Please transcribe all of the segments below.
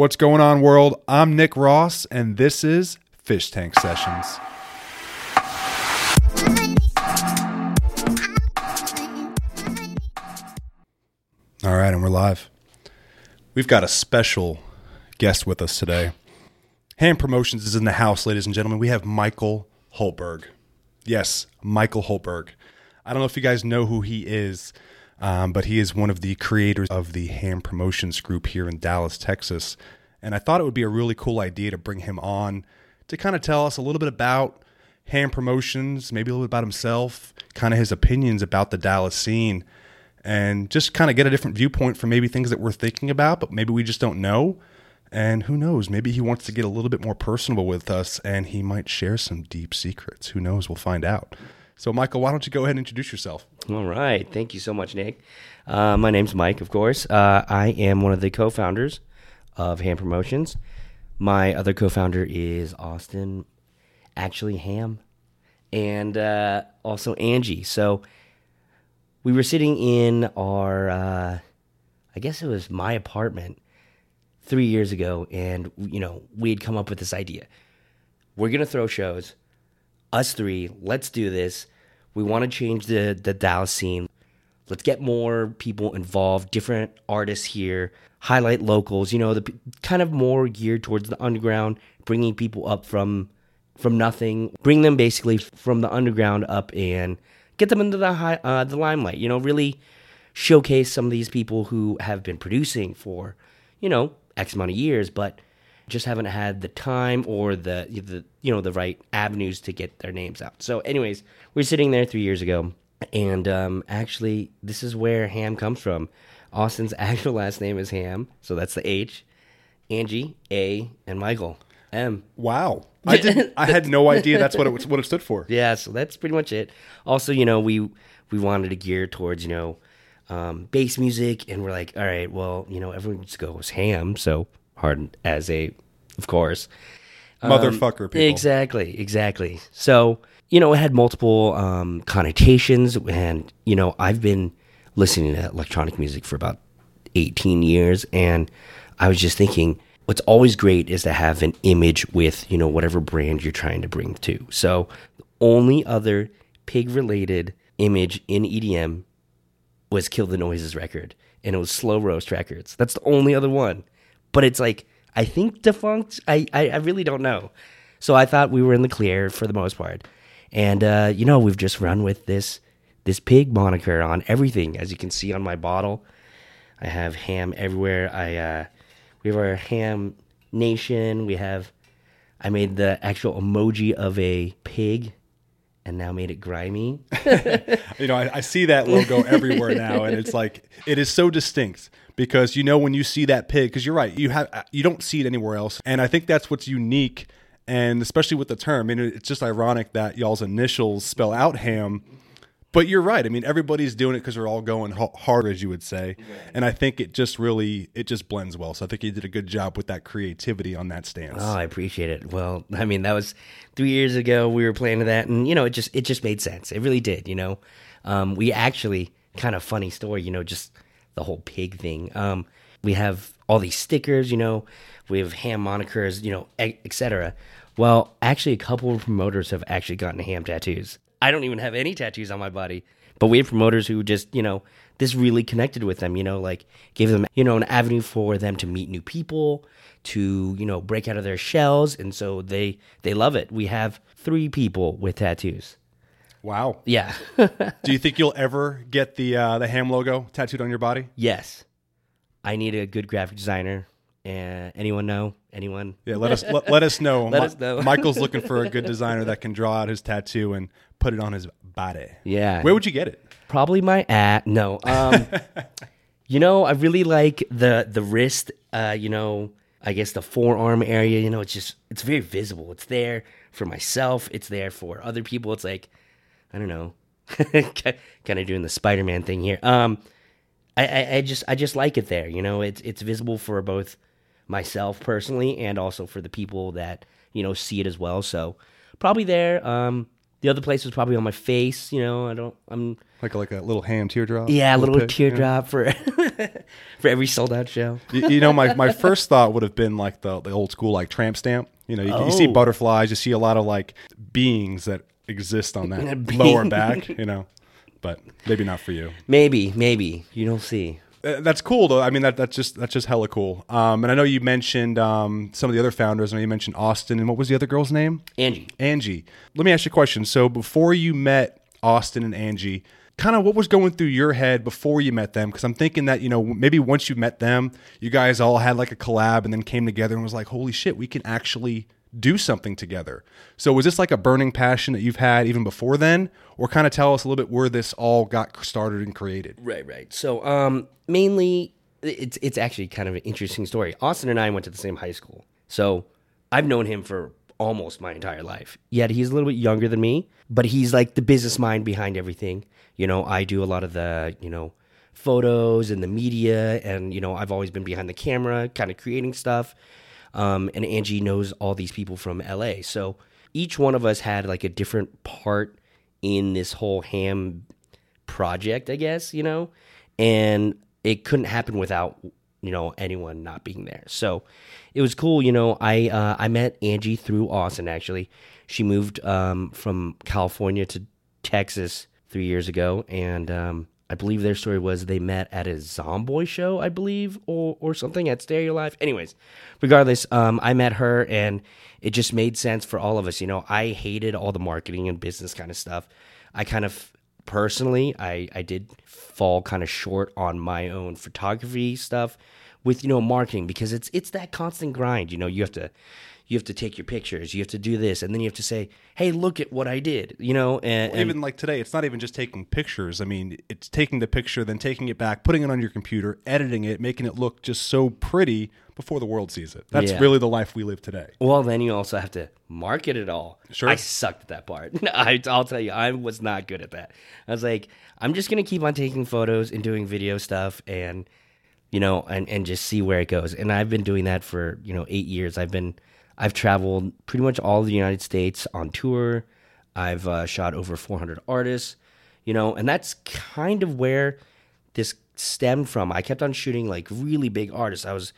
What's going on, world? I'm Nick Ross, and this is Fish Tank Sessions. All right, and we're live. We've got a special guest with us today. Ham Promotions is in the house, ladies and gentlemen. We have Michael Holberg. Yes, Michael Holberg. I don't know if you guys know who he is, um, but he is one of the creators of the Ham Promotions group here in Dallas, Texas. And I thought it would be a really cool idea to bring him on to kind of tell us a little bit about Ham Promotions, maybe a little bit about himself, kind of his opinions about the Dallas scene, and just kind of get a different viewpoint for maybe things that we're thinking about, but maybe we just don't know. And who knows? Maybe he wants to get a little bit more personable with us and he might share some deep secrets. Who knows? We'll find out. So, Michael, why don't you go ahead and introduce yourself? All right. Thank you so much, Nick. Uh, my name's Mike, of course. Uh, I am one of the co founders of Ham Promotions. My other co founder is Austin, actually, Ham, and uh, also Angie. So, we were sitting in our, uh, I guess it was my apartment three years ago, and you know we had come up with this idea. We're gonna throw shows, us three. Let's do this. We want to change the the Dallas scene. Let's get more people involved, different artists here, highlight locals. You know, the kind of more geared towards the underground, bringing people up from from nothing, bring them basically from the underground up and get them into the high, uh, the limelight. You know, really showcase some of these people who have been producing for, you know, X amount of years, but just haven't had the time or the the you know the right avenues to get their names out. So, anyways, we are sitting there three years ago, and um, actually, this is where Ham comes from. Austin's actual last name is Ham, so that's the H. Angie A and Michael M. Wow, I didn't. I had no idea that's what it was, what it stood for. Yeah, so that's pretty much it. Also, you know, we we wanted to gear towards you know um, bass music, and we're like, all right, well, you know, everyone just goes ham, so hard as a, of course, um, motherfucker. People. Exactly, exactly. So you know, it had multiple um, connotations, and you know, I've been listening to electronic music for about eighteen years, and I was just thinking. What's always great is to have an image with, you know, whatever brand you're trying to bring to. So, the only other pig related image in EDM was Kill the Noise's record, and it was Slow Roast Records. That's the only other one. But it's like I think defunct. I I, I really don't know. So I thought we were in the clear for the most part, and uh, you know we've just run with this this pig moniker on everything, as you can see on my bottle. I have ham everywhere. I uh, we have our ham nation. We have I made the actual emoji of a pig and now made it grimy. you know, I, I, see that logo everywhere now, and it's like it is so distinct because you know when you see that pig, because you're right, you have uh, you don't see it anywhere else, and I think that's what's unique, and especially with the term, I mean, it's just ironic that y'all's initials spell out ham but you're right. I mean, everybody's doing it because they're all going hard, as you would say. And I think it just really it just blends well. So I think you did a good job with that creativity on that stance. Oh, I appreciate it. Well, I mean, that was three years ago. We were planning that, and you know, it just it just made sense. It really did. You know, um, we actually kind of funny story. You know, just the whole pig thing. Um, we have all these stickers. You know, we have ham monikers. You know, etc. Well, actually, a couple of promoters have actually gotten ham tattoos. I don't even have any tattoos on my body. But we have promoters who just, you know, this really connected with them, you know, like gave them, you know, an avenue for them to meet new people, to, you know, break out of their shells. And so they they love it. We have three people with tattoos. Wow. Yeah. Do you think you'll ever get the uh, the ham logo tattooed on your body? Yes. I need a good graphic designer. And anyone know? Anyone? Yeah, let us let, let us know. let Ma- us know. Michael's looking for a good designer that can draw out his tattoo and put it on his body. Yeah. Where would you get it? Probably my at. No. Um, you know, I really like the the wrist. Uh, you know, I guess the forearm area. You know, it's just it's very visible. It's there for myself. It's there for other people. It's like I don't know, kind of doing the Spider Man thing here. Um, I, I, I just I just like it there. You know, it's it's visible for both myself personally and also for the people that you know see it as well. So probably there. Um, The other place was probably on my face. You know, I don't. I'm Like like a little ham teardrop. yeah, a little pic, yeah. teardrop for for every sold out show. you, you know, my, my first thought would have been like the, the old school like tramp stamp. You know, you, you see Oh. butterflies, you see a lot of like beings that exist on that lower back. You know, but maybe not for you. Maybe, maybe you don't see. That's cool though. I mean, that that's just that's just hella cool. Um, and I know you mentioned um, some of the other founders. I know you mentioned Austin, and what was the other girl's name? Angie. Angie. Let me ask you a question. So before you met Austin and Angie, kind of what was going through your head before you met them? Because I'm thinking that you know maybe once you met them, you guys all had like a collab and then came together and was like, holy shit, we can actually do something together. So was this like a burning passion that you've had even before then, or kind of tell us a little bit where this all got started and created? Right, right. So, um, mainly, it's it's actually kind of an interesting story. Austin and I went to the same high school, so I've known him for almost my entire life. Yet he's a little bit younger than me, but he's like the business mind behind everything. You know, I do a lot of the you know photos and the media, and you know, I've always been behind the camera, kind of creating stuff. Um, and Angie knows all these people from LA, so each one of us had like a different part in this whole ham project, I guess, you know, and it couldn't happen without you know anyone not being there. So it was cool, you know. I uh, I met Angie through Austin. Actually, she moved um, from California to Texas three years ago, and um, I believe their story was they met at a Zomboy show, I believe, or or something at Stereo Live. Anyways, regardless, um, I met her, and it just made sense for all of us. You know, I hated all the marketing and business kind of stuff. I kind of personally, I, I did fall kind of short on my own photography stuff with you know marketing because it's it's that constant grind. You know, you have to you have to take your pictures, you have to do this, and then you have to say, "Hey, look at what I did." You know, and, and even like today, it's not even just taking pictures. I mean, it's taking the picture, then taking it back, putting it on your computer, editing it, making it look just so pretty before the world sees it. That's Yeah. really the life we live today. Well, then you also have to market it all. Sure. I sucked at that part. I, I'll tell you, I was not good at that. I was like, I'm just gonna keep on taking photos and doing video stuff, and you know, and and just see where it goes. And I've been doing that for you know eight years. I've been, I've traveled pretty much all the United States on tour. I've uh, shot over 400 artists, you know, and that's kind of where this stemmed from. I kept on shooting like really big artists. I was,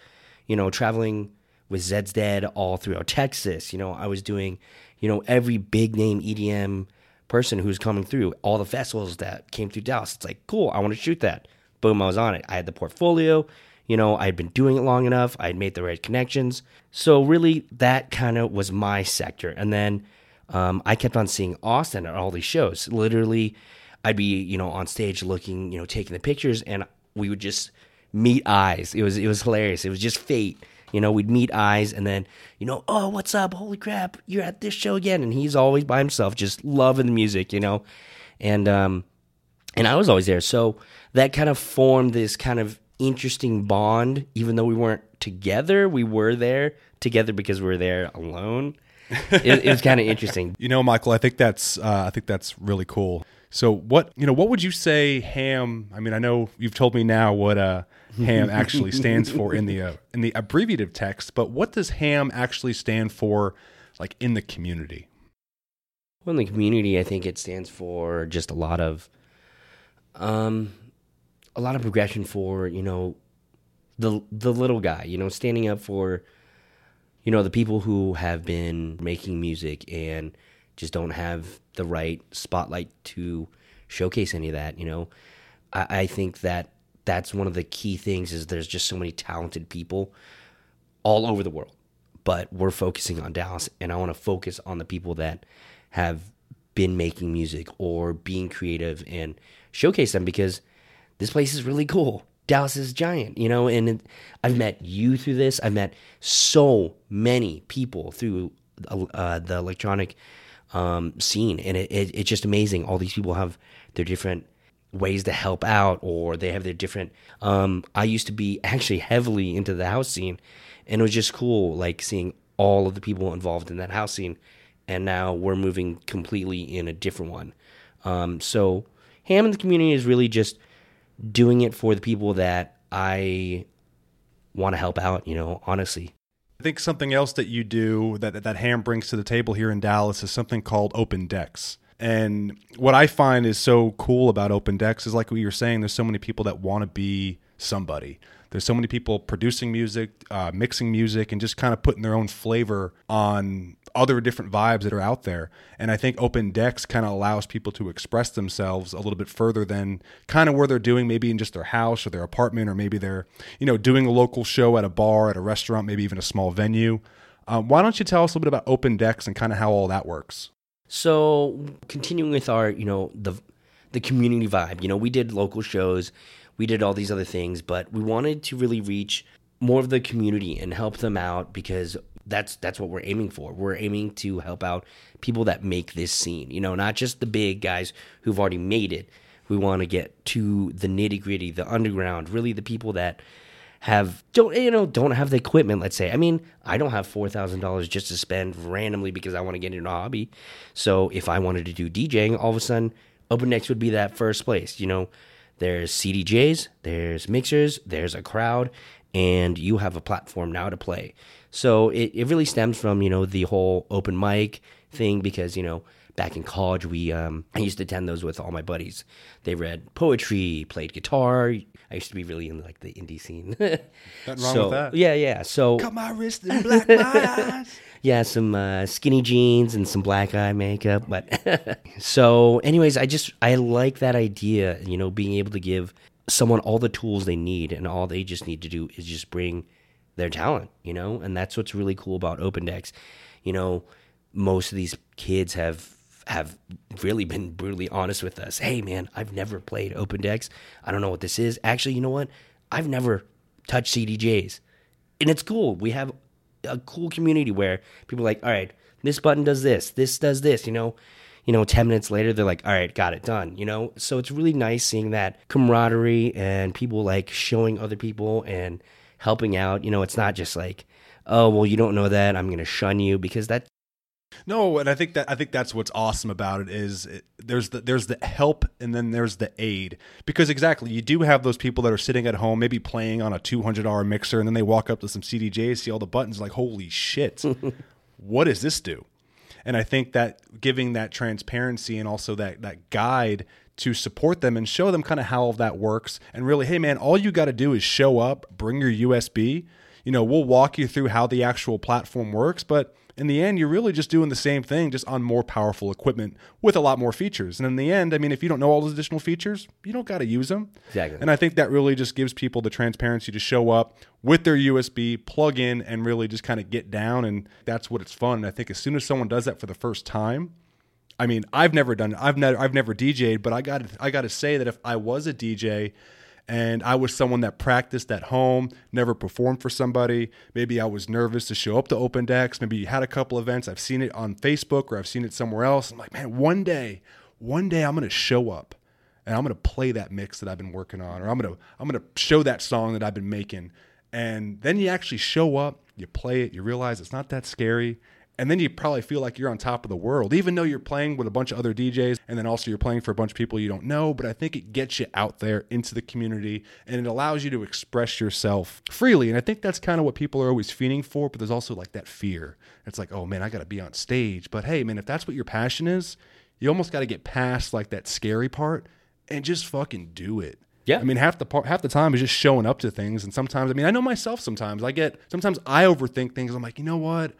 you know, traveling with Zed's Dead all throughout Texas. You know, I was doing, you know, every big name EDM person who's coming through, all the festivals that came through Dallas. It's like, cool, I want to shoot that. Boom, I was on it. I had the portfolio. You know, I had been doing it long enough. I'd made the right connections. So really, that kind of was my sector. And then um, I kept on seeing Austin at all these shows. Literally, I'd be you know on stage looking, you know, taking the pictures, and we would just meet eyes. It was it was hilarious. It was just fate. You know, we'd meet eyes, and then you know, oh, what's up? Holy crap, you're at this show again, and he's always by himself, just loving the music, you know, and um, and I was always there. So that kind of formed this kind of interesting bond, even though we weren't together. We were there together because we were there alone. it, it was kind of interesting. You know, Michael, I think that's uh, I think that's really cool. So what you know, what would you say ham? I mean, I know you've told me now what uh, ham actually stands for in the uh, in the abbreviative text, but what does ham actually stand for, like in the community? Well, in the community, I think it stands for just a lot of, um, a lot of progression for you know, the the little guy. You know, standing up for, you know, the people who have been making music and just don't have the right spotlight to showcase any of that. You know, I, I think that that's one of the key things is there's just so many talented people all over the world, but we're focusing on Dallas, and I want to focus on the people that have been making music or being creative and showcase them because this place is really cool. Dallas is giant, you know, and it, I've met you through this. I've met so many people through uh, the electronic um, scene, and it, it, it's just amazing. All these people have their different ways to help out, or they have their different. Um, I used to be actually heavily into the house scene, and it was just cool, like seeing all of the people involved in that house scene, and now we're moving completely in a different one. Um, so, the community is really just doing it for the people that I want to help out. You know, honestly. I think something else that you do that that Ham brings to the table here in Dallas is something called open decks. And what I find is so cool about Open Decks is like what you're saying, there's so many people that want to be somebody. There's so many people producing music, uh, mixing music, and just kind of putting their own flavor on other different vibes that are out there. And I think Open Decks kind of allows people to express themselves a little bit further than kind of where they're doing maybe in just their house or their apartment, or maybe they're, you know, doing a local show at a bar, at a restaurant, maybe even a small venue. Um, why don't you tell us a little bit about Open Decks and kind of how all that works? So continuing with our, you know, the the community vibe. You know, we did local shows, we did all these other things, but we wanted to really reach more of the community and help them out because that's that's what we're aiming for. We're aiming to help out people that make this scene. You know, not just the big guys who've already made it. We want to get to the nitty gritty, the underground, really the people that have don't you know don't have the equipment let's say i mean i don't have $4000 just to spend randomly because i want to get into a hobby so if i wanted to do djing all of a sudden open decks would be that first place you know there's cdjs there's mixers there's a crowd and you have a platform now to play so it, it really stems from you know the whole open mic thing because you know back in college we um, i used to attend those with all my buddies they read poetry played guitar I used to be really in like the indie scene. Nothing wrong so, with that. Yeah, yeah. So Cut my wrist and black my eyes. Yeah, some uh, skinny jeans and some black eye makeup. But so, anyways, I just I like that idea. You know, being able to give someone all the tools they need, and all they just need to do is just bring their talent. You know, and that's what's really cool about Open Decks. You know, most of these kids have have really been brutally honest with us. Hey, man, I've never played Open Decks. I don't know what this is. Actually, you know what? I've never touched CDJs. And it's cool. We have a cool community where people are like, all right, this button does this, this does this, you know. You know, 10 minutes later, they're like, all right, got it done, you know? So it's really nice seeing that camaraderie and people like showing other people and helping out. You know, it's not just like, oh, well, you don't know that. I'm going to shun you because that No, and I think that I think that's what's awesome about it is it, there's the there's the help and then there's the aid. Because exactly you do have those people that are sitting at home maybe playing on a two hundred dollar mixer and then they walk up to some CDJs see all the buttons like holy shit, what does this do? And I think that giving that transparency and also that that guide to support them and show them kind of how all that works and really hey man all you got to do is show up bring your USB you know we'll walk you through how the actual platform works but in the end, you're really just doing the same thing, just on more powerful equipment with a lot more features. And in the end, I mean, if you don't know all those additional features, you don't got to use them. Exactly. And I think that really just gives people the transparency to show up with their USB, plug in, and really just kind of get down. And that's what it's fun. And I think as soon as someone does that for the first time, I mean, I've never done it. I've never I've never DJ'd, but I got I got to say that if I was a DJ and I was someone that practiced at home, never performed for somebody. Maybe I was nervous to show up to open decks. Maybe you had a couple events. I've seen it on Facebook or I've seen it somewhere else. I'm like, man, one day, one day I'm going to show up and I'm going to play that mix that I've been working on or I'm going to I'm going to show that song that I've been making. And then you actually show up, you play it, you realize it's not that scary and then you probably feel like you're on top of the world, even though you're playing with a bunch of other DJs, and then also you're playing for a bunch of people you don't know. But I think it gets you out there into the community, and it allows you to express yourself freely. And I think that's kind of what people are always fiending for. But there's also like that fear. It's like, oh man, I got to be on stage. But hey, man, if that's what your passion is, you almost got to get past like that scary part and just fucking do it. Yeah. I mean, half the part, half the time is just showing up to things, and sometimes, I mean, I know myself. Sometimes I get, sometimes I overthink things. I'm like, you know what?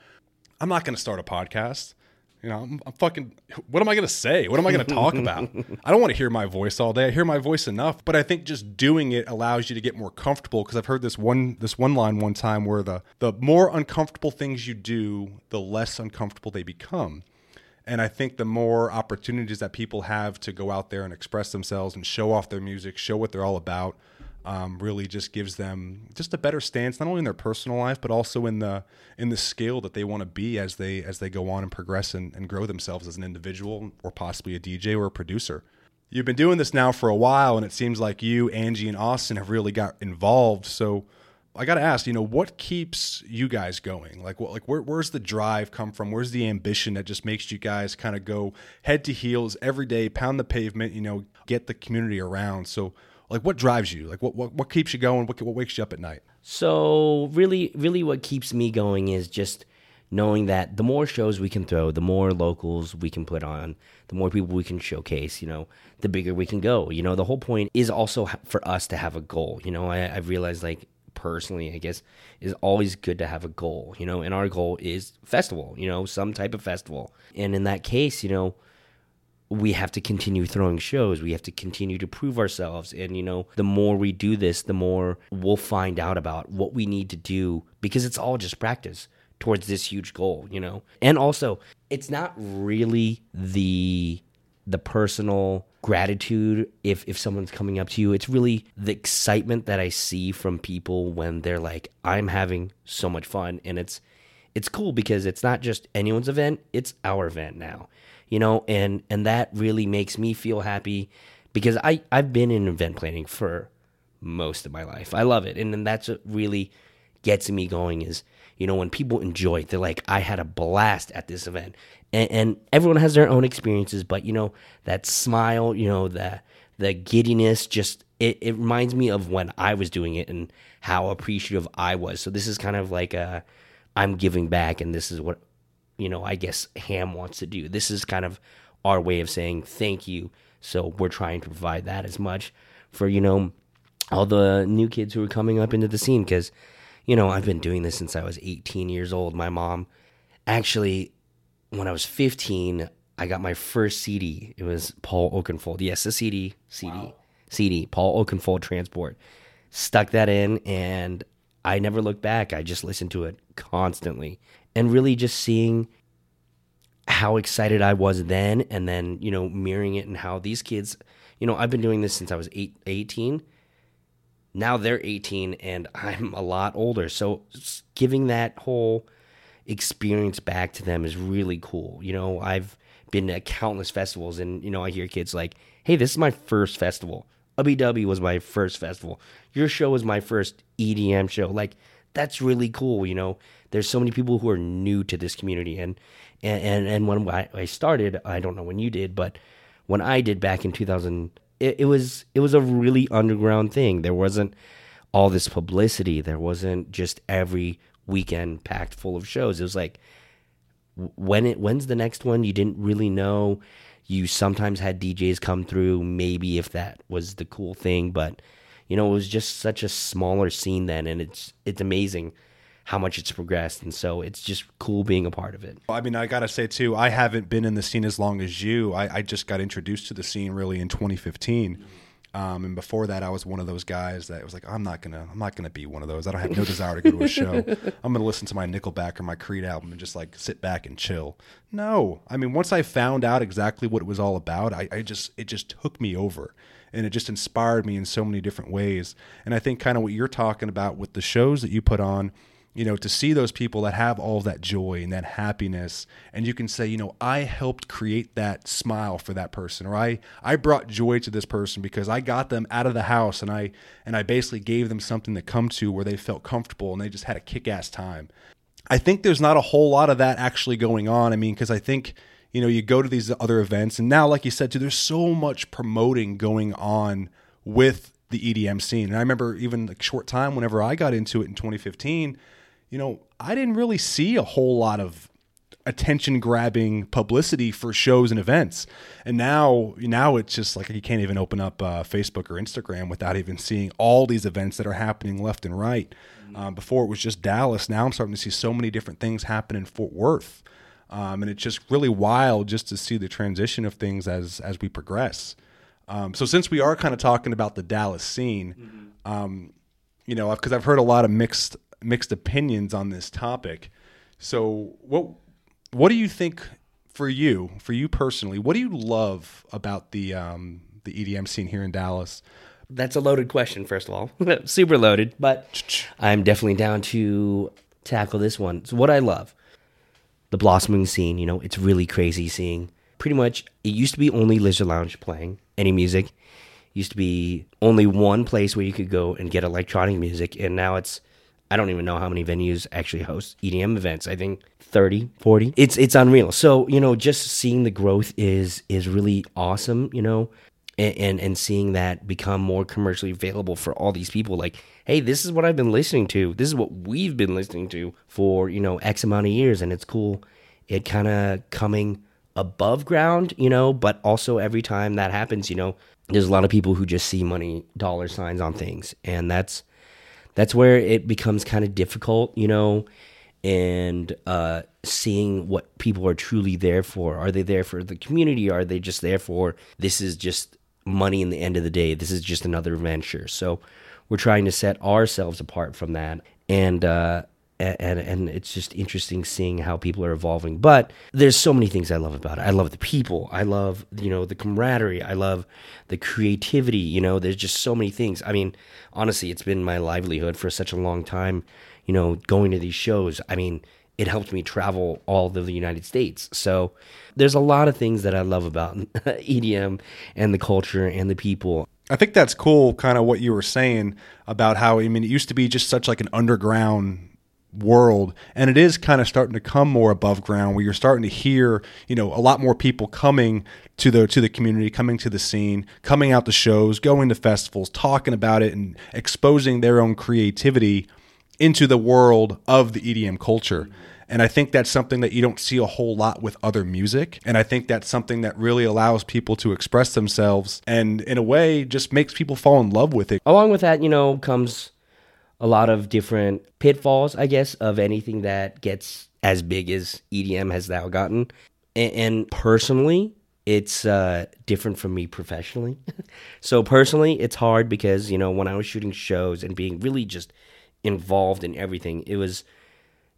I'm not going to start a podcast. You know, I'm, I'm, fucking. What am I going to say? What am I going to talk about? I don't want to hear my voice all day. I hear my voice enough, but I think just doing it allows you to get more comfortable. Because I've heard this one this one line one time where the the more uncomfortable things you do, the less uncomfortable they become. And I think the more opportunities that people have to go out there and express themselves and show off their music, show what they're all about, um, really just gives them just a better stance, not only in their personal life, but also in the in the scale that they want to be as they as they go on and progress and, and grow themselves as an individual or possibly a DJ or a producer. You've been doing this now for a while, and it seems like you, Angie, and Austin have really got involved. So I got to ask, you know, what keeps you guys going? Like, what, like, where, where's the drive come from? Where's the ambition that just makes you guys kind of go head to heels every day, pound the pavement, you know, get the community around? So, like what drives you like what what, what keeps you going what, what wakes you up at night so really really what keeps me going is just knowing that the more shows we can throw, the more locals we can put on, the more people we can showcase, you know, the bigger we can go. You know, the whole point is also for us to have a goal. You know, I, I've realized like personally, I guess, is always good to have a goal, you know, and our goal is festival, you know, some type of festival. And in that case, you know, we have to continue throwing shows. We have to continue to prove ourselves. And, you know, the more we do this, the more we'll find out about what we need to do because it's all just practice towards this huge goal, you know? And also, it's not really the the personal gratitude if if someone's coming up to you it's really the excitement that i see from people when they're like i'm having so much fun and it's it's cool because it's not just anyone's event it's our event now you know and and that really makes me feel happy because i i've been in event planning for most of my life. I love it. And then that's what really gets me going is you know when people enjoy it they're like i had a blast at this event. And, and everyone has their own experiences but you know that smile you know the the giddiness just it, it reminds me of when i was doing it and how appreciative i was. So this is kind of like a i'm giving back and this is what you know i guess ham wants to do this is kind of our way of saying thank you so we're trying to provide that as much for you know all the new kids who are coming up into the scene because you know i've been doing this since i was 18 years old my mom actually when I was 15, I got my first CD. It was Paul Oakenfold. Yes, the CD, CD, wow. CD, Paul Oakenfold Tranceport. Stuck that in, and I never looked back. I just listened to it constantly, and really just seeing how excited I was then, and then you know mirroring it and how these kids, you know, I've been doing this since I was eight, 18. Now they're 18, and I'm a lot older. So giving that whole experience back to them is really cool. You know, I've been at countless festivals and, you know, I hear kids like, hey, this is my first festival. UBW was my first festival. Your show was my first EDM show. Like, that's really cool. You know, there's so many people who are new to this community. And, and, and, and when I started, I don't know when you did, but when I did back in 2000, it, it was, it was a really underground thing. There wasn't all this publicity. There wasn't just every weekend packed full of shows. It was like when it when's the next one? You didn't really know. You sometimes had DJs come through, maybe if that was the cool thing, but you know, it was just such a smaller scene then and it's it's amazing how much it's progressed and so it's just cool being a part of it i mean i gotta say too i haven't been in the scene as long as you i, I just got introduced to the scene really in 2015 mm-hmm um, and before that, I was one of those guys that was like, I'm not gonna, I'm not gonna be one of those. I don't have no desire to go to a show. I'm gonna listen to my Nickelback or my Creed album and just like sit back and chill. No, I mean, once I found out exactly what it was all about, I, I just, it just took me over, and it just inspired me in so many different ways. And I think kind of what you're talking about with the shows that you put on you know, to see those people that have all that joy and that happiness, and you can say, you know, I helped create that smile for that person, or I I brought joy to this person because I got them out of the house and I and I basically gave them something to come to where they felt comfortable and they just had a kick ass time. I think there's not a whole lot of that actually going on. I mean, because I think you know you go to these other events, and now, like you said, too, there's so much promoting going on with the EDM scene. And I remember even a short time whenever I got into it in 2015 you know, I didn't really see a whole lot of attention grabbing publicity for shows and events. And now, now it's just like you can't even open up uh, Facebook or Instagram without even seeing all these events that are happening left and right. Um, before it was just Dallas. Now I'm starting to see so many different things happen in Fort Worth. Um, and it's just really wild just to see the transition of things as as we progress. Um, so since we are kind of talking about the Dallas scene, mm-hmm. Um, you know, because I've heard a lot of mixed mixed opinions on this topic. So, what what do you think for you, for you personally? What do you love about the um, the EDM scene here in Dallas? That's a loaded question. First of all, super loaded, but I'm definitely down to tackle this one. So, what I love, the blossoming scene. You know, it's really crazy seeing. Pretty much, it used to be only Lizard Lounge playing any music. Used to be only one place where you could go and get electronic music, and now it's I don't even know how many venues actually host EDM events. I think 30, 40. It's it's unreal. So, you know, just seeing the growth is is really awesome, you know, and and, and seeing that become more commercially available for all these people like hey, this is what I've been listening to. This is what we've been listening to for, you know, X amount of years. And it's cool. It kind of coming above ground, you know, but also every time that happens, you know, there's a lot of people who just see money dollar signs on things. And that's, that's where it becomes kind of difficult, you know, and uh, seeing what people are truly there for. Are they there for the community? Are they just there for this is just money in the end of the day? This is just another venture. So we're trying to set ourselves apart from that. And, uh, and and it's just interesting seeing how people are evolving. But there's so many things I love about it. I love the people. I love you know the camaraderie. I love the creativity. You know, there's just so many things. I mean, honestly, it's been my livelihood for such a long time you know, going to these shows. I mean, it helped me travel all of the United States. So there's a lot of things that I love about EDM and the culture and the people. I think that's cool, kind of what you were saying about how, I mean, it used to be just such like an underground world and it is kind of starting to come more above ground where you're starting to hear you know a lot more people coming to the to the community coming to the scene coming out to shows going to festivals talking about it and exposing their own creativity into the world of the EDM culture. And I think that's something that you don't see a whole lot with other music. And I think that's something that really allows people to express themselves and, in a way, just makes people fall in love with it. Along with that, you know, comes a lot of different pitfalls, I guess, of anything that gets as big as EDM has now gotten. And, and personally, it's uh, different from me professionally. so, personally, it's hard because, you know, when I was shooting shows and being really just involved in everything. It was,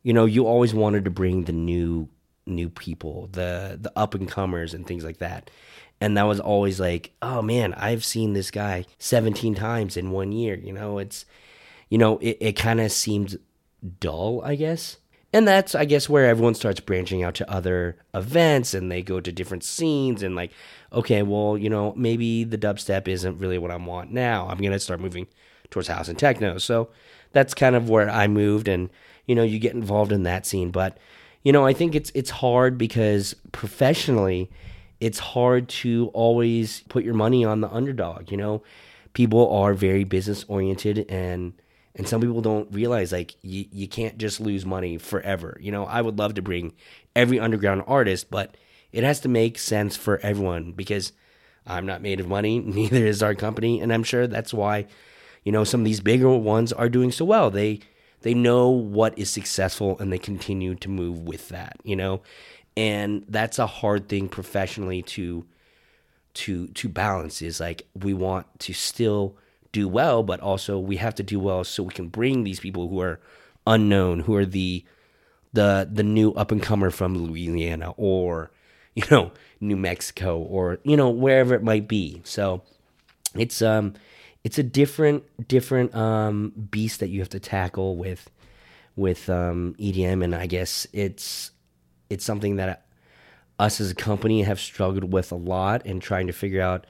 you know, you always wanted to bring the new new people, the the up and comers and things like that. And that was always like, oh man, I've seen this guy 17 times in one year. You know, it's, you know, it, it kind of seemed dull, I guess. And that's, I guess, where everyone starts branching out to other events and they go to different scenes and like, okay, well, you know, maybe the dubstep isn't really what I want now. I'm going to start moving towards house and techno. So that's kind of where I moved, and you know, you get involved in that scene. But you know, I think it's it's hard because professionally, it's hard to always put your money on the underdog. You know, people are very business oriented and and some people don't realize like you, you can't just lose money forever. You know i would love to bring every underground artist but it has to make sense for everyone because i'm not made of money neither is our company. And i'm sure that's why you know some of these bigger ones are doing so well. They they know what is successful and they continue to move with that you know? And that's a hard thing professionally to to to balance is like we want to still do well but also we have to do well so we can bring these people who are unknown who are the the the new up and comer from Louisiana or you know New Mexico or you know wherever it might be. So it's um it's a different different um, beast that you have to tackle with with um, EDM, and I guess it's it's something that us as a company have struggled with a lot and trying to figure out,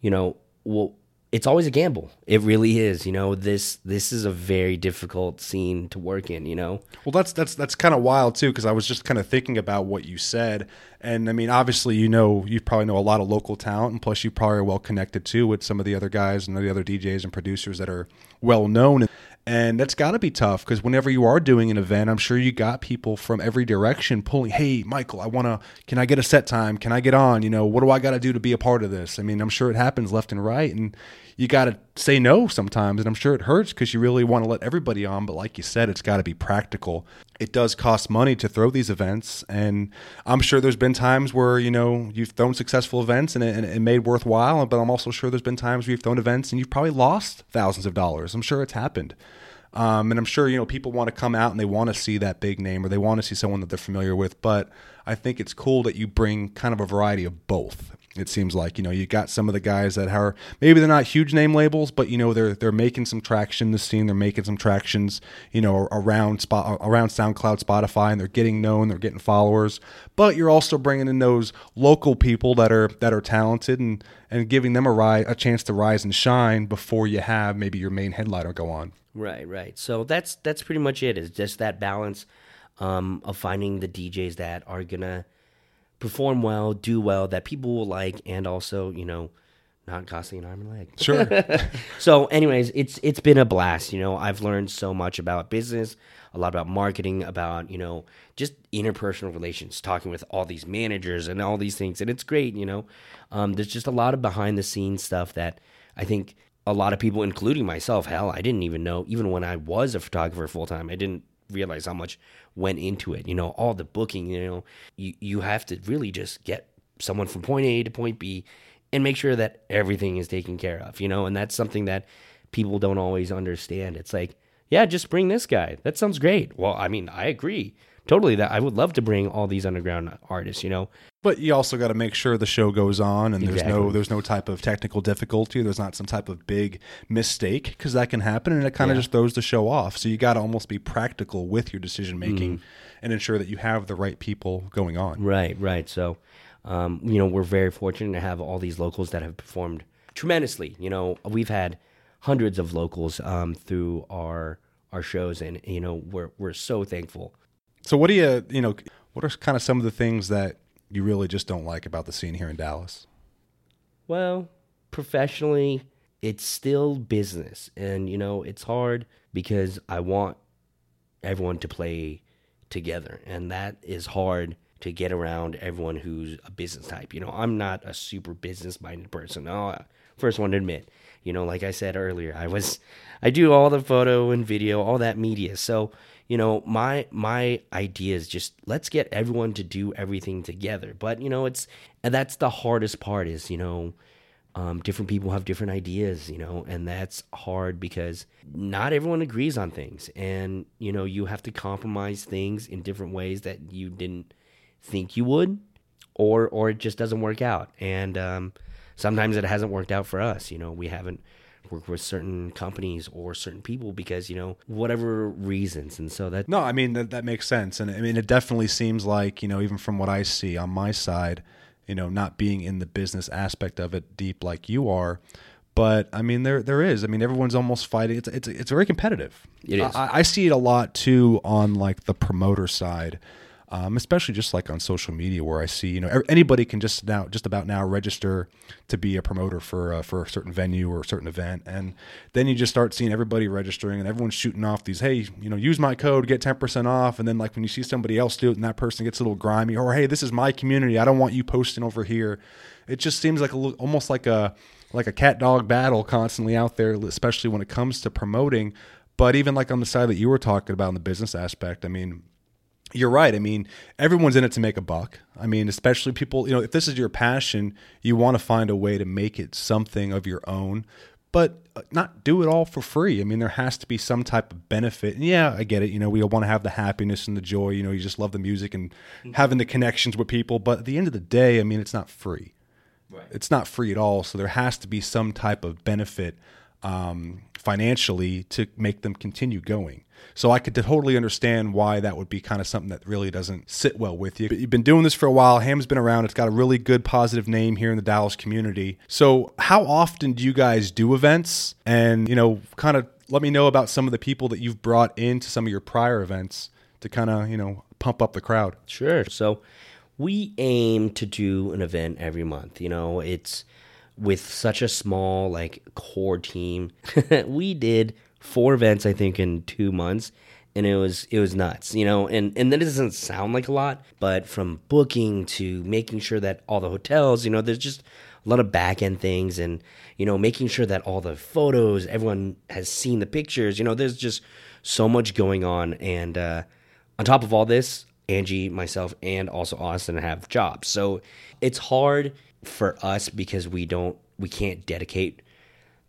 you know, well, it's always a gamble. It really is. You know, this this is a very difficult scene to work in. You know. Well, that's that's that's kind of wild too, because I was just kind of thinking about what you said, and I mean, obviously, you know, you probably know a lot of local talent, and plus, you probably are well connected too with some of the other guys and the other DJs and producers that are well known. And that's got to be tough because whenever you are doing an event, I'm sure you got people from every direction pulling, hey, Michael, I want to, can I get a set time? Can I get on? You know, what do I got to do to be a part of this? I mean, I'm sure it happens left and right. And you got to say no sometimes. And I'm sure it hurts because you really want to let everybody on. But like you said, it's got to be practical. It does cost money to throw these events. And I'm sure there's been times where, you know, you've thrown successful events and it, and it made worthwhile. But I'm also sure there's been times where you've thrown events and you've probably lost thousands of dollars. I'm sure it's happened. Um, and I'm sure you know people want to come out and they want to see that big name or they want to see someone that they're familiar with. But I think it's cool that you bring kind of a variety of both. It seems like you know you got some of the guys that are maybe they're not huge name labels, but you know they're they're making some traction in the scene. They're making some tractions, you know, around spot around SoundCloud, Spotify, and they're getting known. They're getting followers. But you're also bringing in those local people that are that are talented and and giving them a rise, a chance to rise and shine before you have maybe your main headliner go on. Right, right. So that's that's pretty much it. Is just that balance um, of finding the DJs that are gonna perform well, do well, that people will like, and also you know not costing an arm and leg. Sure. so, anyways, it's it's been a blast. You know, I've learned so much about business, a lot about marketing, about you know just interpersonal relations, talking with all these managers and all these things, and it's great. You know, um, there's just a lot of behind the scenes stuff that I think a lot of people, including myself, hell, I didn't even know. Even when I was a photographer full time, I didn't realize how much went into it. You know, all the booking. You know, you you have to really just get someone from point A to point B and make sure that everything is taken care of, you know, and that's something that people don't always understand. It's like, yeah, just bring this guy. That sounds great. Well, I mean, I agree totally that I would love to bring all these underground artists, you know. But you also got to make sure the show goes on and there's no there's no type of technical difficulty, there's not some type of big mistake because that can happen and it kind of Yeah. just throws the show off. So you got to almost be practical with your decision making Mm-hmm. and ensure that you have the right people going on. Right, right. So, um, you know, we're very fortunate to have all these locals that have performed tremendously. You know, we've had hundreds of locals um, through our our shows, and you know, we're we're so thankful. So what do you, you know, what are kind of some of the things that you really just don't like about the scene here in Dallas? Well, professionally, it's still business. And, you know, it's hard because I want everyone to play together. And that is hard to get around everyone who's a business type. You know, I'm not a super business minded person. Oh, I- first one to admit. You know, like I said earlier, I was I do all the photo and video, all that media. So, you know, my my idea is just let's get everyone to do everything together. But, you know, it's and that's the hardest part is, you know, um, different people have different ideas, you know, and that's hard because not everyone agrees on things. And, you know, you have to compromise things in different ways that you didn't think you would, or or it just doesn't work out. And um, sometimes it hasn't worked out for us. You know, we haven't worked with certain companies or certain people because, you know, whatever reasons. And so that No, I mean that that makes sense, and I mean it definitely seems like you know even from what I see on my side, you know, not being in the business aspect of it deep like you are, but I mean there there is. I mean everyone's almost fighting. It's it's it's very competitive. It is. I, I see it a lot too on like the promoter side. Um, especially just like on social media, where I see you know anybody can just now just about now register to be a promoter for uh, for a certain venue or a certain event, and then you just start seeing everybody registering and everyone's shooting off these hey you know use my code get ten percent off, and then like when you see somebody else do it and that person gets a little grimy or hey this is my community. I don't want you posting over here, it just seems like a almost like a like a cat dog battle constantly out there, especially when it comes to promoting. But even like on the side that you were talking about in the business aspect, I mean, you're right. I mean, everyone's in it to make a buck. I mean, especially people, you know, if this is your passion, you want to find a way to make it something of your own, but uh, not do it all for free. I mean, there has to be some type of benefit. And yeah, I get it. You know, we all want to have the happiness and the joy. You know, you just love the music and having the connections with people. But at the end of the day, I mean, it's not free. It's not free at all. So there has to be some type of benefit um, financially to make them continue going. So I could totally understand why that would be kind of something that really doesn't sit well with you. But you've been doing this for a while. Ham's been around. It's got a really good positive name here in the Dallas community. So how often do you guys do events? And, you know, kind of let me know about some of the people that you've brought into some of your prior events to kind of, you know, pump up the crowd. Sure. So we aim to do an event every month. You know, it's with such a small like core team. we did four events I think in 2 months and it was it was nuts, you know. And and that doesn't sound like a lot, but from booking to making sure that all the hotels, you know, there's just a lot of back end things and you know making sure that all the photos everyone has seen the pictures you know there's just so much going on and uh on top of all this, Angie, myself, and also Austin have jobs. So it's hard for us because we don't, we can't dedicate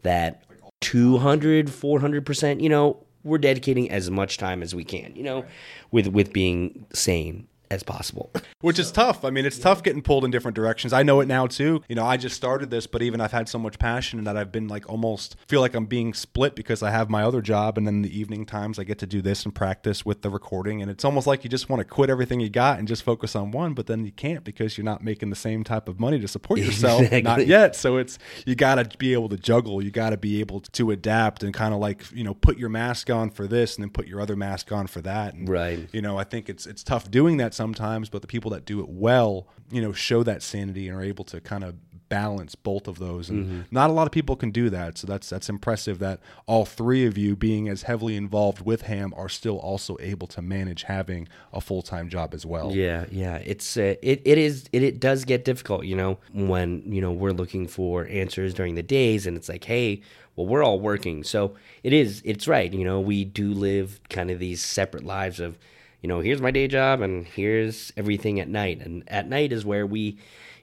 that 200, 400%. You know, we're dedicating as much time as we can, you know, with, with being sane as possible. Which is tough. I mean, it's tough getting pulled in different directions. I know it now too. You know, I just started this, but even I've had so much passion that I've been like almost feel like I'm being split because I have my other job and then the evening times I get to do this and practice with the recording and it's almost like you just want to quit everything you got and just focus on one, but then you can't because you're not making the same type of money to support yourself. Exactly. Not yet. So it's you got to be able to juggle. You got to be able to adapt and kind of like, you know, put your mask on for this and then put your other mask on for that. And Right. you know, I think it's it's tough doing that sometimes, but the people that do it well, you know, show that sanity and are able to kind of balance both of those, and not a lot of people can do that. So that's that's impressive that all three of you, being as heavily involved with Ham, are still also able to manage having a full time job as well. Yeah, yeah. It's uh, it it is it, it does get difficult, you know, when you know we're looking for answers during the days, and it's like, hey, well, we're all working, so it is. It's right, you know, we do live kind of these separate lives of, you know, here's my day job, and here's everything at night, and at night is where we,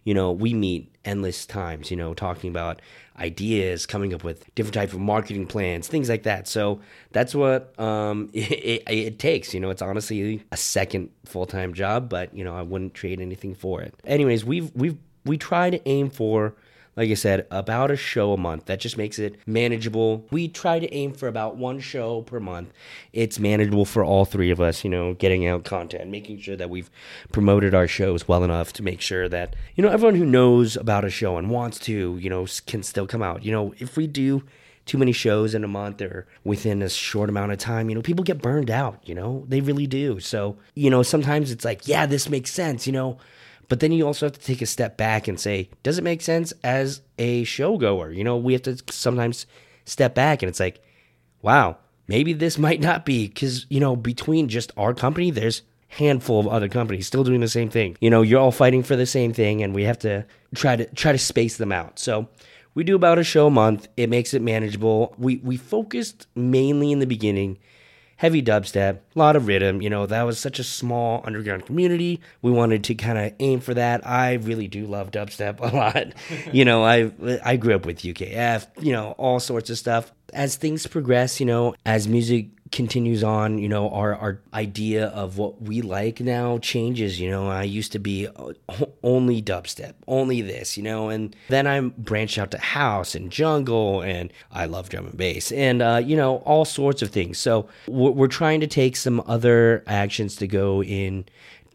you know, we meet endless times, you know, talking about ideas, coming up with different type of marketing plans, things like that. So that's what um, it, it, it takes. You know, it's honestly a second full time job, but you know, I wouldn't trade anything for it. Anyways, we've we've we try to aim for like I said, about a show a month. That just makes it manageable. We try to aim for about one show per month. It's manageable for all three of us, you know, getting out content, making sure that we've promoted our shows well enough to make sure that, you know, everyone who knows about a show and wants to, you know, can still come out. You know, if we do too many shows in a month or within a short amount of time, you know, people get burned out, you know, they really do. So, you know, sometimes it's like, yeah, this makes sense, you know, but then you also have to take a step back and say, does it make sense as a showgoer? You know, we have to sometimes step back and it's like, wow, maybe this might not be because, you know, between just our company, there's a handful of other companies still doing the same thing. You know, you're all fighting for the same thing and we have to try to try to space them out. So we do about a show a month. It makes it manageable. We we focused mainly in the beginning heavy dubstep, a lot of rhythm. You know, that was such a small underground community. We wanted to kind of aim for that. I really do love dubstep a lot. you know, I I grew up with UKF, you know, all sorts of stuff. As things progress, you know, as music continues on, you know, our our idea of what we like now changes. You know, I used to be only dubstep, only this, you know, and then I branched out to house and jungle, and I love drum and bass, and uh, you know, all sorts of things. So we're, we're trying to take some other actions to go in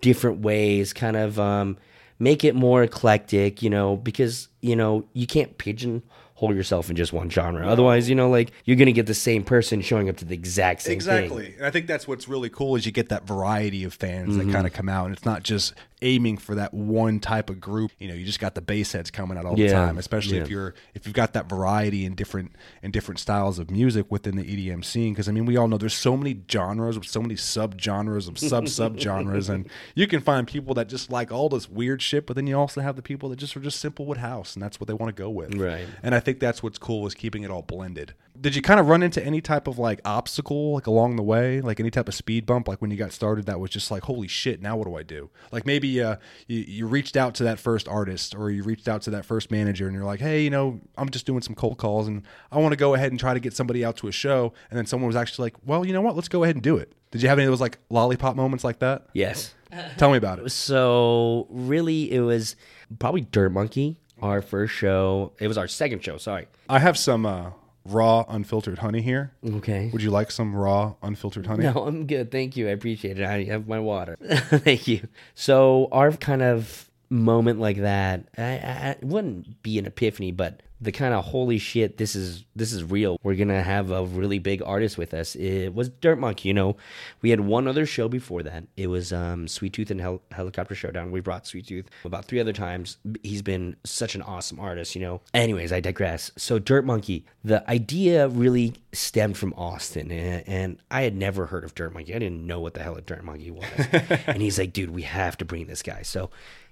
different ways, kind of um, make it more eclectic, you know, because you know you can't pigeon hold yourself in just one genre. Otherwise, you know, like you're gonna get the same person showing up to the exact same thing. exactly. thing. And I think that's what's really cool is you get that variety of fans Mm-hmm. that kind of come out, and it's not just aiming for that one type of group. You know, you just got the bass heads coming out all the time. Especially if you're if you've got that variety in different in different styles of music within the EDM scene. Because I mean, we all know there's so many genres with so many sub genres of sub sub genres, and you can find people that just like all this weird shit, but then you also have the people that just are just simple with house, and that's what they want to go with. Right. And I think that's what's cool is keeping it all blended. Did you kind of run into any type of like obstacle like along the way, like any type of speed bump, like when you got started that was just like, holy shit, now what do I do? Like maybe uh, you, you reached out to that first artist or you reached out to that first manager and you're like, hey, you know, I'm just doing some cold calls and I want to go ahead and try to get somebody out to a show. And then someone was actually like, well, you know what, let's go ahead and do it. Did you have any of those like lollipop moments like that? Yes. Tell me about it. So really, it was probably Dirt Monkey, our first show. It was our second show. Sorry. I have some uh, raw unfiltered honey here. Okay. Would you like some raw unfiltered honey? No, I'm good. Thank you. I appreciate it. I have my water. Thank you. So our kind of moment like that, I, I, it wouldn't be an epiphany, but the kind of holy shit, this is this is real. We're gonna have a really big artist with us. It was Dirt Monkey. You know, we had one other show before that. It was um, Sweet Tooth and Hel- Helicopter Showdown. We brought Sweet Tooth about three other times. He's been such an awesome artist. You know. Anyways, I digress. So Dirt Monkey, the idea really stemmed from Austin, and, and I had never heard of Dirt Monkey. I didn't know what the hell a Dirt Monkey was. and he's like, dude, we have to bring this guy. So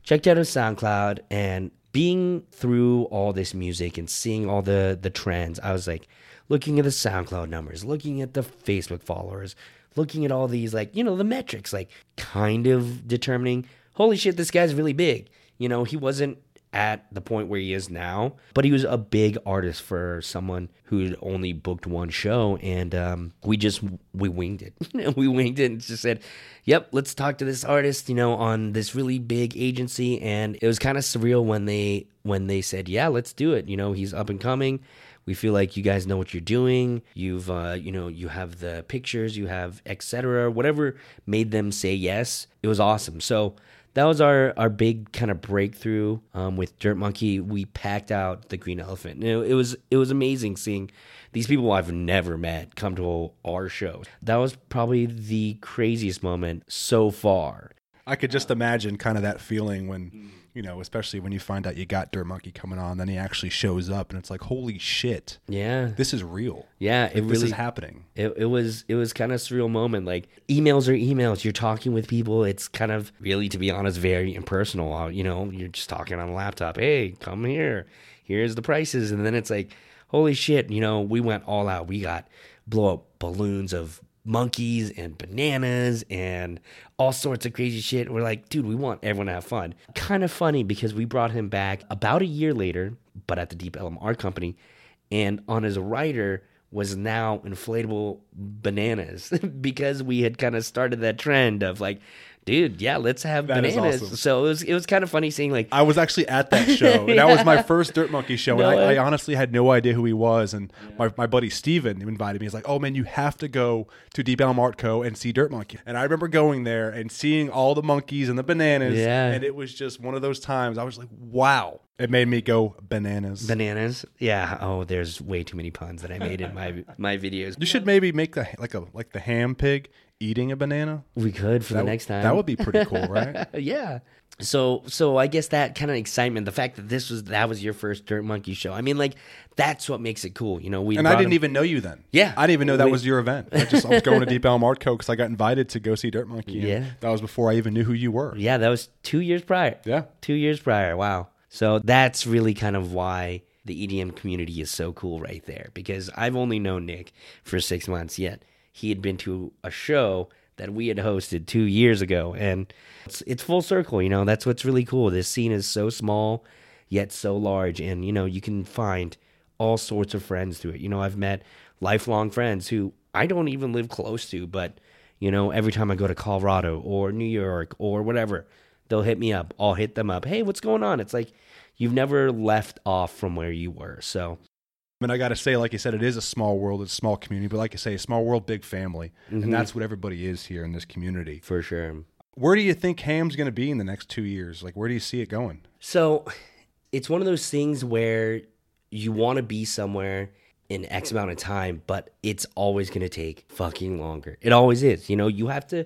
checked out his SoundCloud and being through all this music and seeing all the the trends, I was like looking at the SoundCloud numbers, looking at the Facebook followers, looking at all these like, you know, the metrics, like kind of determining, holy shit, this guy's really big. You know, he wasn't at the point where he is now, but he was a big artist for someone who'd only booked one show, and um, we just we winged it. we winged it and just said, "Yep, let's talk to this artist," you know, on this really big agency, and it was kind of surreal when they when they said, "Yeah, let's do it." You know, he's up and coming. We feel like you guys know what you're doing. You've, uh, you know, you have the pictures, you have etc. Whatever made them say yes, it was awesome. So that was our our big kind of breakthrough um, with Dirt Monkey. We packed out the Green Elephant. You know, it was it was amazing seeing these people I've never met come to our show. That was probably the craziest moment so far. I could just imagine kind of that feeling when, you know, especially when you find out you got Dirt Monkey coming on, then he actually shows up and it's like, holy shit, Yeah. this is real. Yeah, it Like, this really is happening. It, it was it was kind of surreal moment. Like emails are emails. You're talking with people. It's kind of really, to be honest, very impersonal. Uh, You know, you're just talking on a laptop. Hey, come here. Here's the prices, and then it's like, holy shit. You know, we went all out. We got blow up balloons of monkeys and bananas and all sorts of crazy shit. We're like, dude, we want everyone to have fun. Kind of funny because we brought him back about a year later, but at the Deep Ellum Art Company, and on his rider was now inflatable bananas because we had kind of started that trend of like, dude, yeah, let's have That is bananas. awesome. So it was it was kind of funny seeing like I was actually at that show. and That was my first Dirt Monkey show. No and I. I honestly had no idea who he was. And my, my buddy Steven invited me. He's like, oh man, you have to go to Deep Ellum Art Co. and see Dirt Monkey. And I remember going there and seeing all the monkeys and the bananas. Yeah. And it was just one of those times I was like, wow. It made me go bananas. bananas. Yeah. Oh, there's way too many puns that I made in my my videos. you should maybe make the like a like the ham pig eating a banana. We could for That, the next time. that would be pretty cool, right? yeah. So so I guess that kind of excitement, the fact that this was that was your first Dirt Monkey show. I mean, like that's what makes it cool. You know, we And I didn't him- even know you then. Yeah. I didn't even know that We- was your event. I just I was going to Deep Ellum Art Co. because I got invited to go see Dirt Monkey. Yeah. that was before I even knew who you were. Yeah, that was two years prior. Yeah. Two years prior. Wow. So that's really kind of why the EDM community is so cool right there. Because I've only known Nick for six months, yet he had been to a show that we had hosted two years ago. And it's, it's full circle, you know, that's what's really cool. This scene is so small, yet so large. And, you know, you can find all sorts of friends through it. You know, I've met lifelong friends who I don't even live close to, but you know, every time I go to Colorado or New York or whatever, they'll hit me up. I'll hit them up. Hey, what's going on? It's like you've never left off from where you were. So I mean, I got to say, like you said, it is a small world, it's a small community, but like I say, a small world, big family, Mm-hmm. and that's what everybody is here in this community. for sure. Where do you think Ham's going to be in the next two years? Like, where do you see it going? So it's one of those things where you want to be somewhere in X amount of time, but it's always going to take fucking longer. It always is. You know, you have to.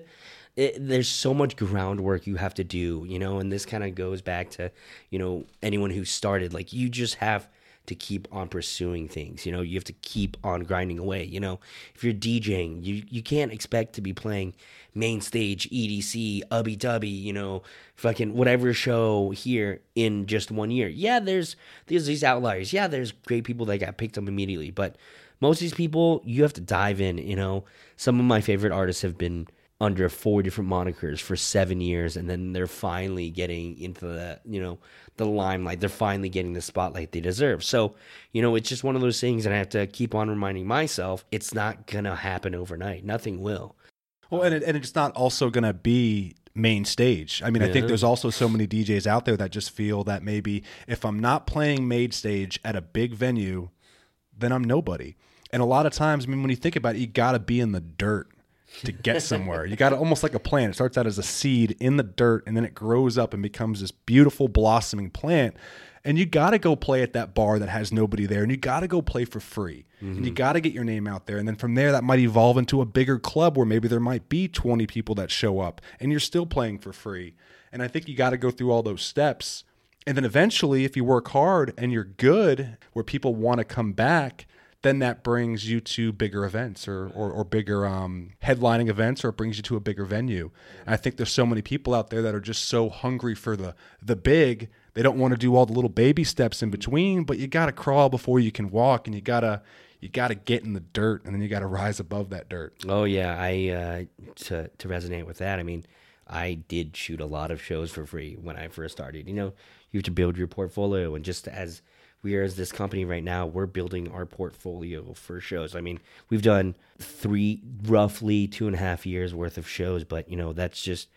It, there's so much groundwork you have to do, you know, and this kind of goes back to, you know, anyone who started. Like, you just have to keep on pursuing things. You know, you have to keep on grinding away. You know, if you're DJing, you you can't expect to be playing main stage, EDC, Ubbi Dubbi, you know, fucking whatever show here in just one year. Yeah, there's there's these outliers. Yeah, there's great people that got picked up immediately, but most of these people you have to dive in. You know, some of my favorite artists have been under four different monikers for seven years and then they're finally getting into the you know the limelight. They're finally getting the spotlight they deserve. So you know it's just one of those things and i have to keep on reminding myself it's not gonna happen overnight. Nothing will. Well, and, it, and it's not also going to be main stage. I mean, I think there's also so many DJs out there that just feel that maybe if I'm not playing main stage at a big venue, then I'm nobody. And a lot of times, I mean, when you think about it, you got to be in the dirt to get somewhere. you got to almost like a plant. It starts out as a seed in the dirt, and then it grows up and becomes this beautiful blossoming plant. And you got to go play at that bar that has nobody there, and you got to go play for free. And you mm-hmm. got to get your name out there. And then from there, that might evolve into a bigger club where maybe there might be 20 people that show up, and you're still playing for free. And I think you got to go through all those steps. And then eventually, if you work hard and you're good, where people want to come back, then that brings you to bigger events or, or, or bigger um, headlining events, or it brings you to a bigger venue. And I think there's so many people out there that are just so hungry for the the big. They don't want to do all the little baby steps in between, but you got to crawl before you can walk, and you gotta you got to get in the dirt, and then you got to rise above that dirt. Oh yeah, I uh, to to resonate with that. I mean, I did shoot a lot of shows for free when I first started. You know, you have to build your portfolio, and just as we are as this company right now, we're building our portfolio for shows. I mean, we've done three, roughly two and a half years worth of shows, but you know, that's just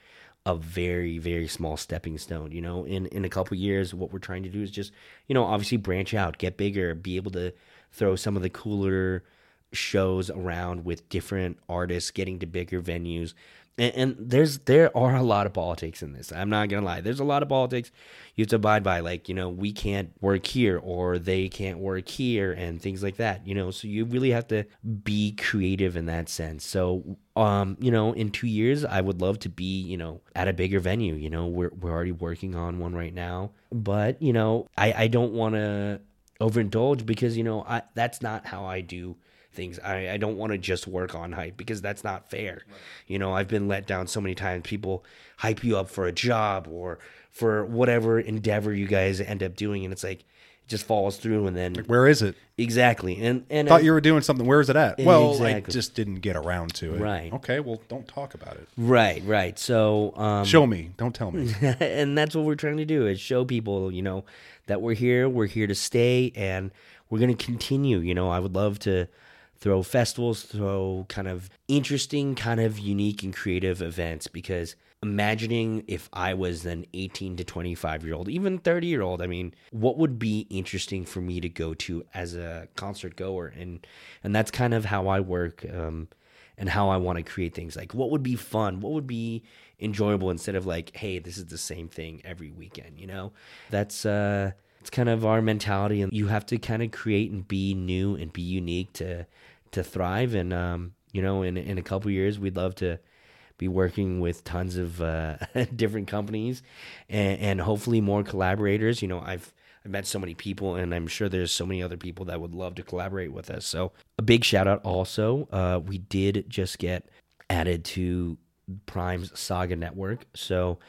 a very very small stepping stone you know in in a couple years what we're trying to do is just you know obviously branch out get bigger be able to throw some of the cooler shows around with different artists getting to bigger venues and, and there's there are a lot of politics in this. I'm not gonna lie. There's a lot of politics you have to abide by. Like you know, we can't work here or they can't work here and things like that. You know, so you really have to be creative in that sense. So um, you know, in two years, I would love to be, you know, at a bigger venue. You know, we're we're already working on one right now, but you know, I I don't want to overindulge because you know I that's not how I do things. I, I don't want to just work on hype because that's not fair. Right. You know, I've been let down so many times. People hype you up for a job or for whatever endeavor you guys end up doing, and it's like it just falls through, and then like, where is it exactly? And and thought I, you were doing something. Where is it at? Well, exactly. I just didn't get around to it. Right. Okay. Well, don't talk about it. Right. Right. So um, show me. Don't tell me. and that's what we're trying to do is show people, you know, that we're here. We're here to stay, and we're going to continue. You know, I would love to throw festivals, throw kind of interesting, kind of unique and creative events because imagining if I was an 18 to 25 year old, even 30 year old, I mean, what would be interesting for me to go to as a concert goer? And, and that's kind of how I work. Um, and how I want to create things. Like, what would be fun? What would be enjoyable instead of like, hey, this is the same thing every weekend, you know? That's, uh, it's kind of our mentality. And you have to kind of create and be new and be unique to, to thrive. And um, you know, in in a couple years, we'd love to be working with tons of uh, different companies and, and hopefully more collaborators. You know, I've I've met so many people, and I'm sure there's so many other people that would love to collaborate with us. So a big shout out also. Uh, we did just get added to Prime's Saga Network, so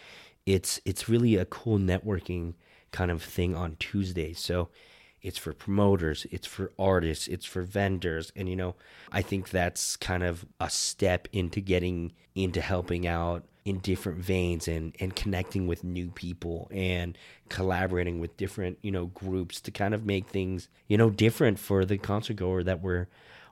it's it's really a cool networking kind of thing on Tuesdays. So it's for promoters, it's for artists, it's for vendors. And, you know, I think that's kind of a step into getting into helping out in different veins and, and connecting with new people and collaborating with different, you know, groups to kind of make things, you know, different for the concert goer that we're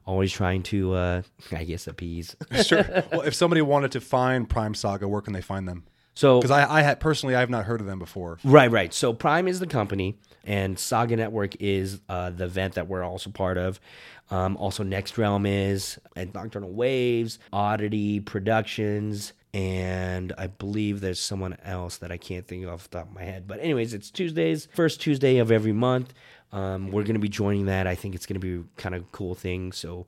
always trying to, uh, I guess, appease. sure. Well, if somebody wanted to find Prime Saga, where can they find them? So, because I, I had personally, I have not heard of them before. Right, right. So Prime is the company, and Saga Network is uh, the event that we're also part of. Um, also, Next Realm is, and Nocturnal Waves, Oddity Productions, and I believe there's someone else that I can't think of off the top of my head. But anyways, it's Tuesdays, first Tuesday of every month. Um, we're going to be joining that. I think it's going to be kind of cool thing. So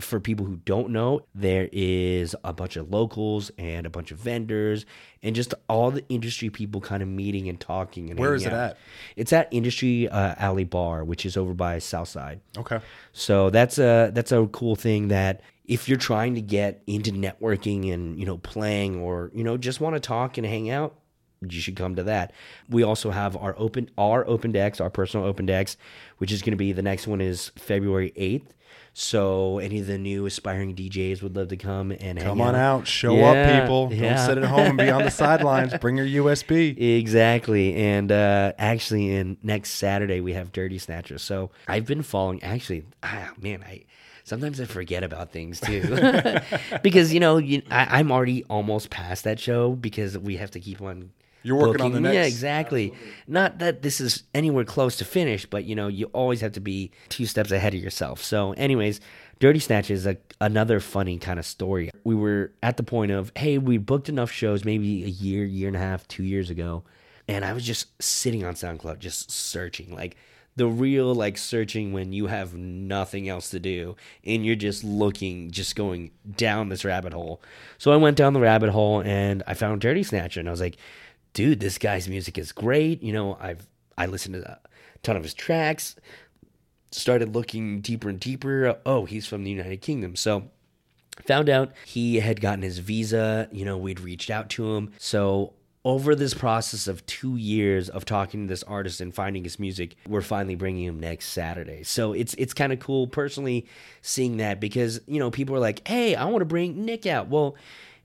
for people who don't know, there is a bunch of locals and a bunch of vendors and just all the industry people kind of meeting and talking. And where is it out. at? It's at Industry uh, Alley Bar, which is over by Southside. Okay. So that's a that's a cool thing that if you're trying to get into networking and you know playing or you know just want to talk and hang out, you should come to that. We also have our open our open decks, our personal open decks, which is going to be the next one is February eighth so any of the new aspiring DJs would love to come and come on out. out, show yeah, up, people. Yeah. Don't sit at home and be on the sidelines. Bring your USB. Exactly. And uh, actually, in next Saturday we have Dirty Snatcha. So I've been following. Actually, ah, man, I sometimes I forget about things too, because you know you, I, I'm already almost past that show because we have to keep on you're working booking. on the next. Yeah, exactly. Absolutely. Not that this is anywhere close to finished, but you know, you always have to be two steps ahead of yourself. So, anyways, Dirty Snatch is a, another funny kind of story. We were at the point of, hey, we booked enough shows maybe a year, year and a half, two years ago, and I was just sitting on SoundCloud, just searching, like the real like searching when you have nothing else to do and you're just looking, just going down this rabbit hole. So I went down the rabbit hole and I found Dirty Snatcha, and I was like dude, this guy's music is great. You know, I've I listened to a ton of his tracks. Started looking deeper and deeper. Oh, he's from the United Kingdom. So found out he had gotten his visa. You know, we'd reached out to him. So over this process of two years of talking to this artist and finding his music, we're finally bringing him next Saturday. So it's it's kind of cool personally seeing that because you know people are like, "Hey, I want to bring Nick out." Well,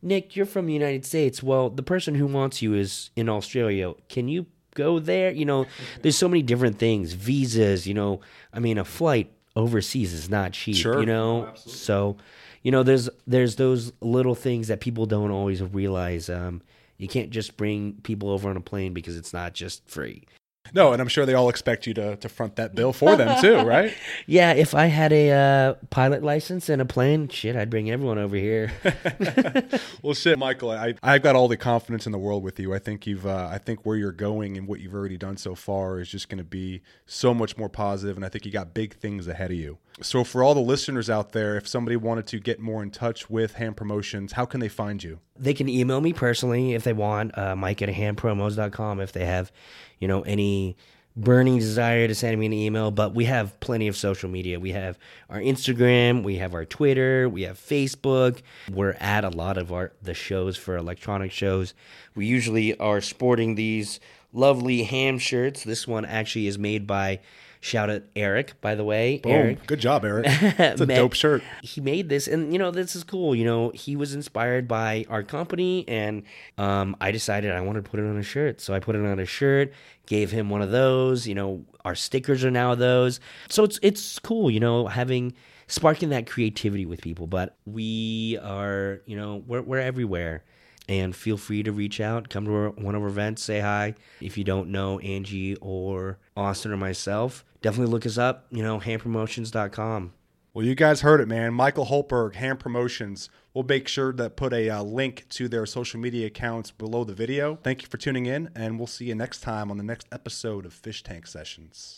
Nick, you're from the United States. Well, the person who wants you is in Australia. Can you go there? You know, there's so many different things. Visas, you know, I mean, a flight overseas is not cheap, sure. you know? Oh, so, you know, there's there's those little things that people don't always realize. Um, you can't just bring people over on a plane because it's not just free. No, and I'm sure they all expect you to, to front that bill for them too, right? Yeah, if I had a uh, pilot license and a plane, shit, I'd bring everyone over here. well, shit, Michael, I I've got all the confidence in the world with you. I think you've uh, I think where you're going and what you've already done so far is just going to be so much more positive, and I think you got big things ahead of you. So, for all the listeners out there, if somebody wanted to get more in touch with Ham Promotions, how can they find you? they can email me personally if they want, uh, Mike at hampromos.com if they have, you know, any burning desire to send me an email. But we have plenty of social media. We have our Instagram, we have our Twitter, we have Facebook. We're at a lot of our the shows for electronic shows. We usually are sporting these lovely ham shirts. This one actually is made by Shout out Eric, by the way. Boom. Eric. Good job, Eric. It's a dope shirt. He made this, and you know this is cool. You know he was inspired by our company, and um, I decided I wanted to put it on a shirt, so I put it on a shirt. Gave him one of those. You know our stickers are now those, so it's it's cool. You know having sparking that creativity with people, but we are you know we're we're everywhere. And feel free to reach out, come to our, one of our events, say hi. If you don't know Angie or Austin or myself, definitely look us up, you know, hampromotions.com. Well, you guys heard it, man. Michael Holtberg, Ham Promotions. We'll make sure to put a uh, link to their social media accounts below the video. Thank you for tuning in, and we'll see you next time on the next episode of Fish Tank Sessions.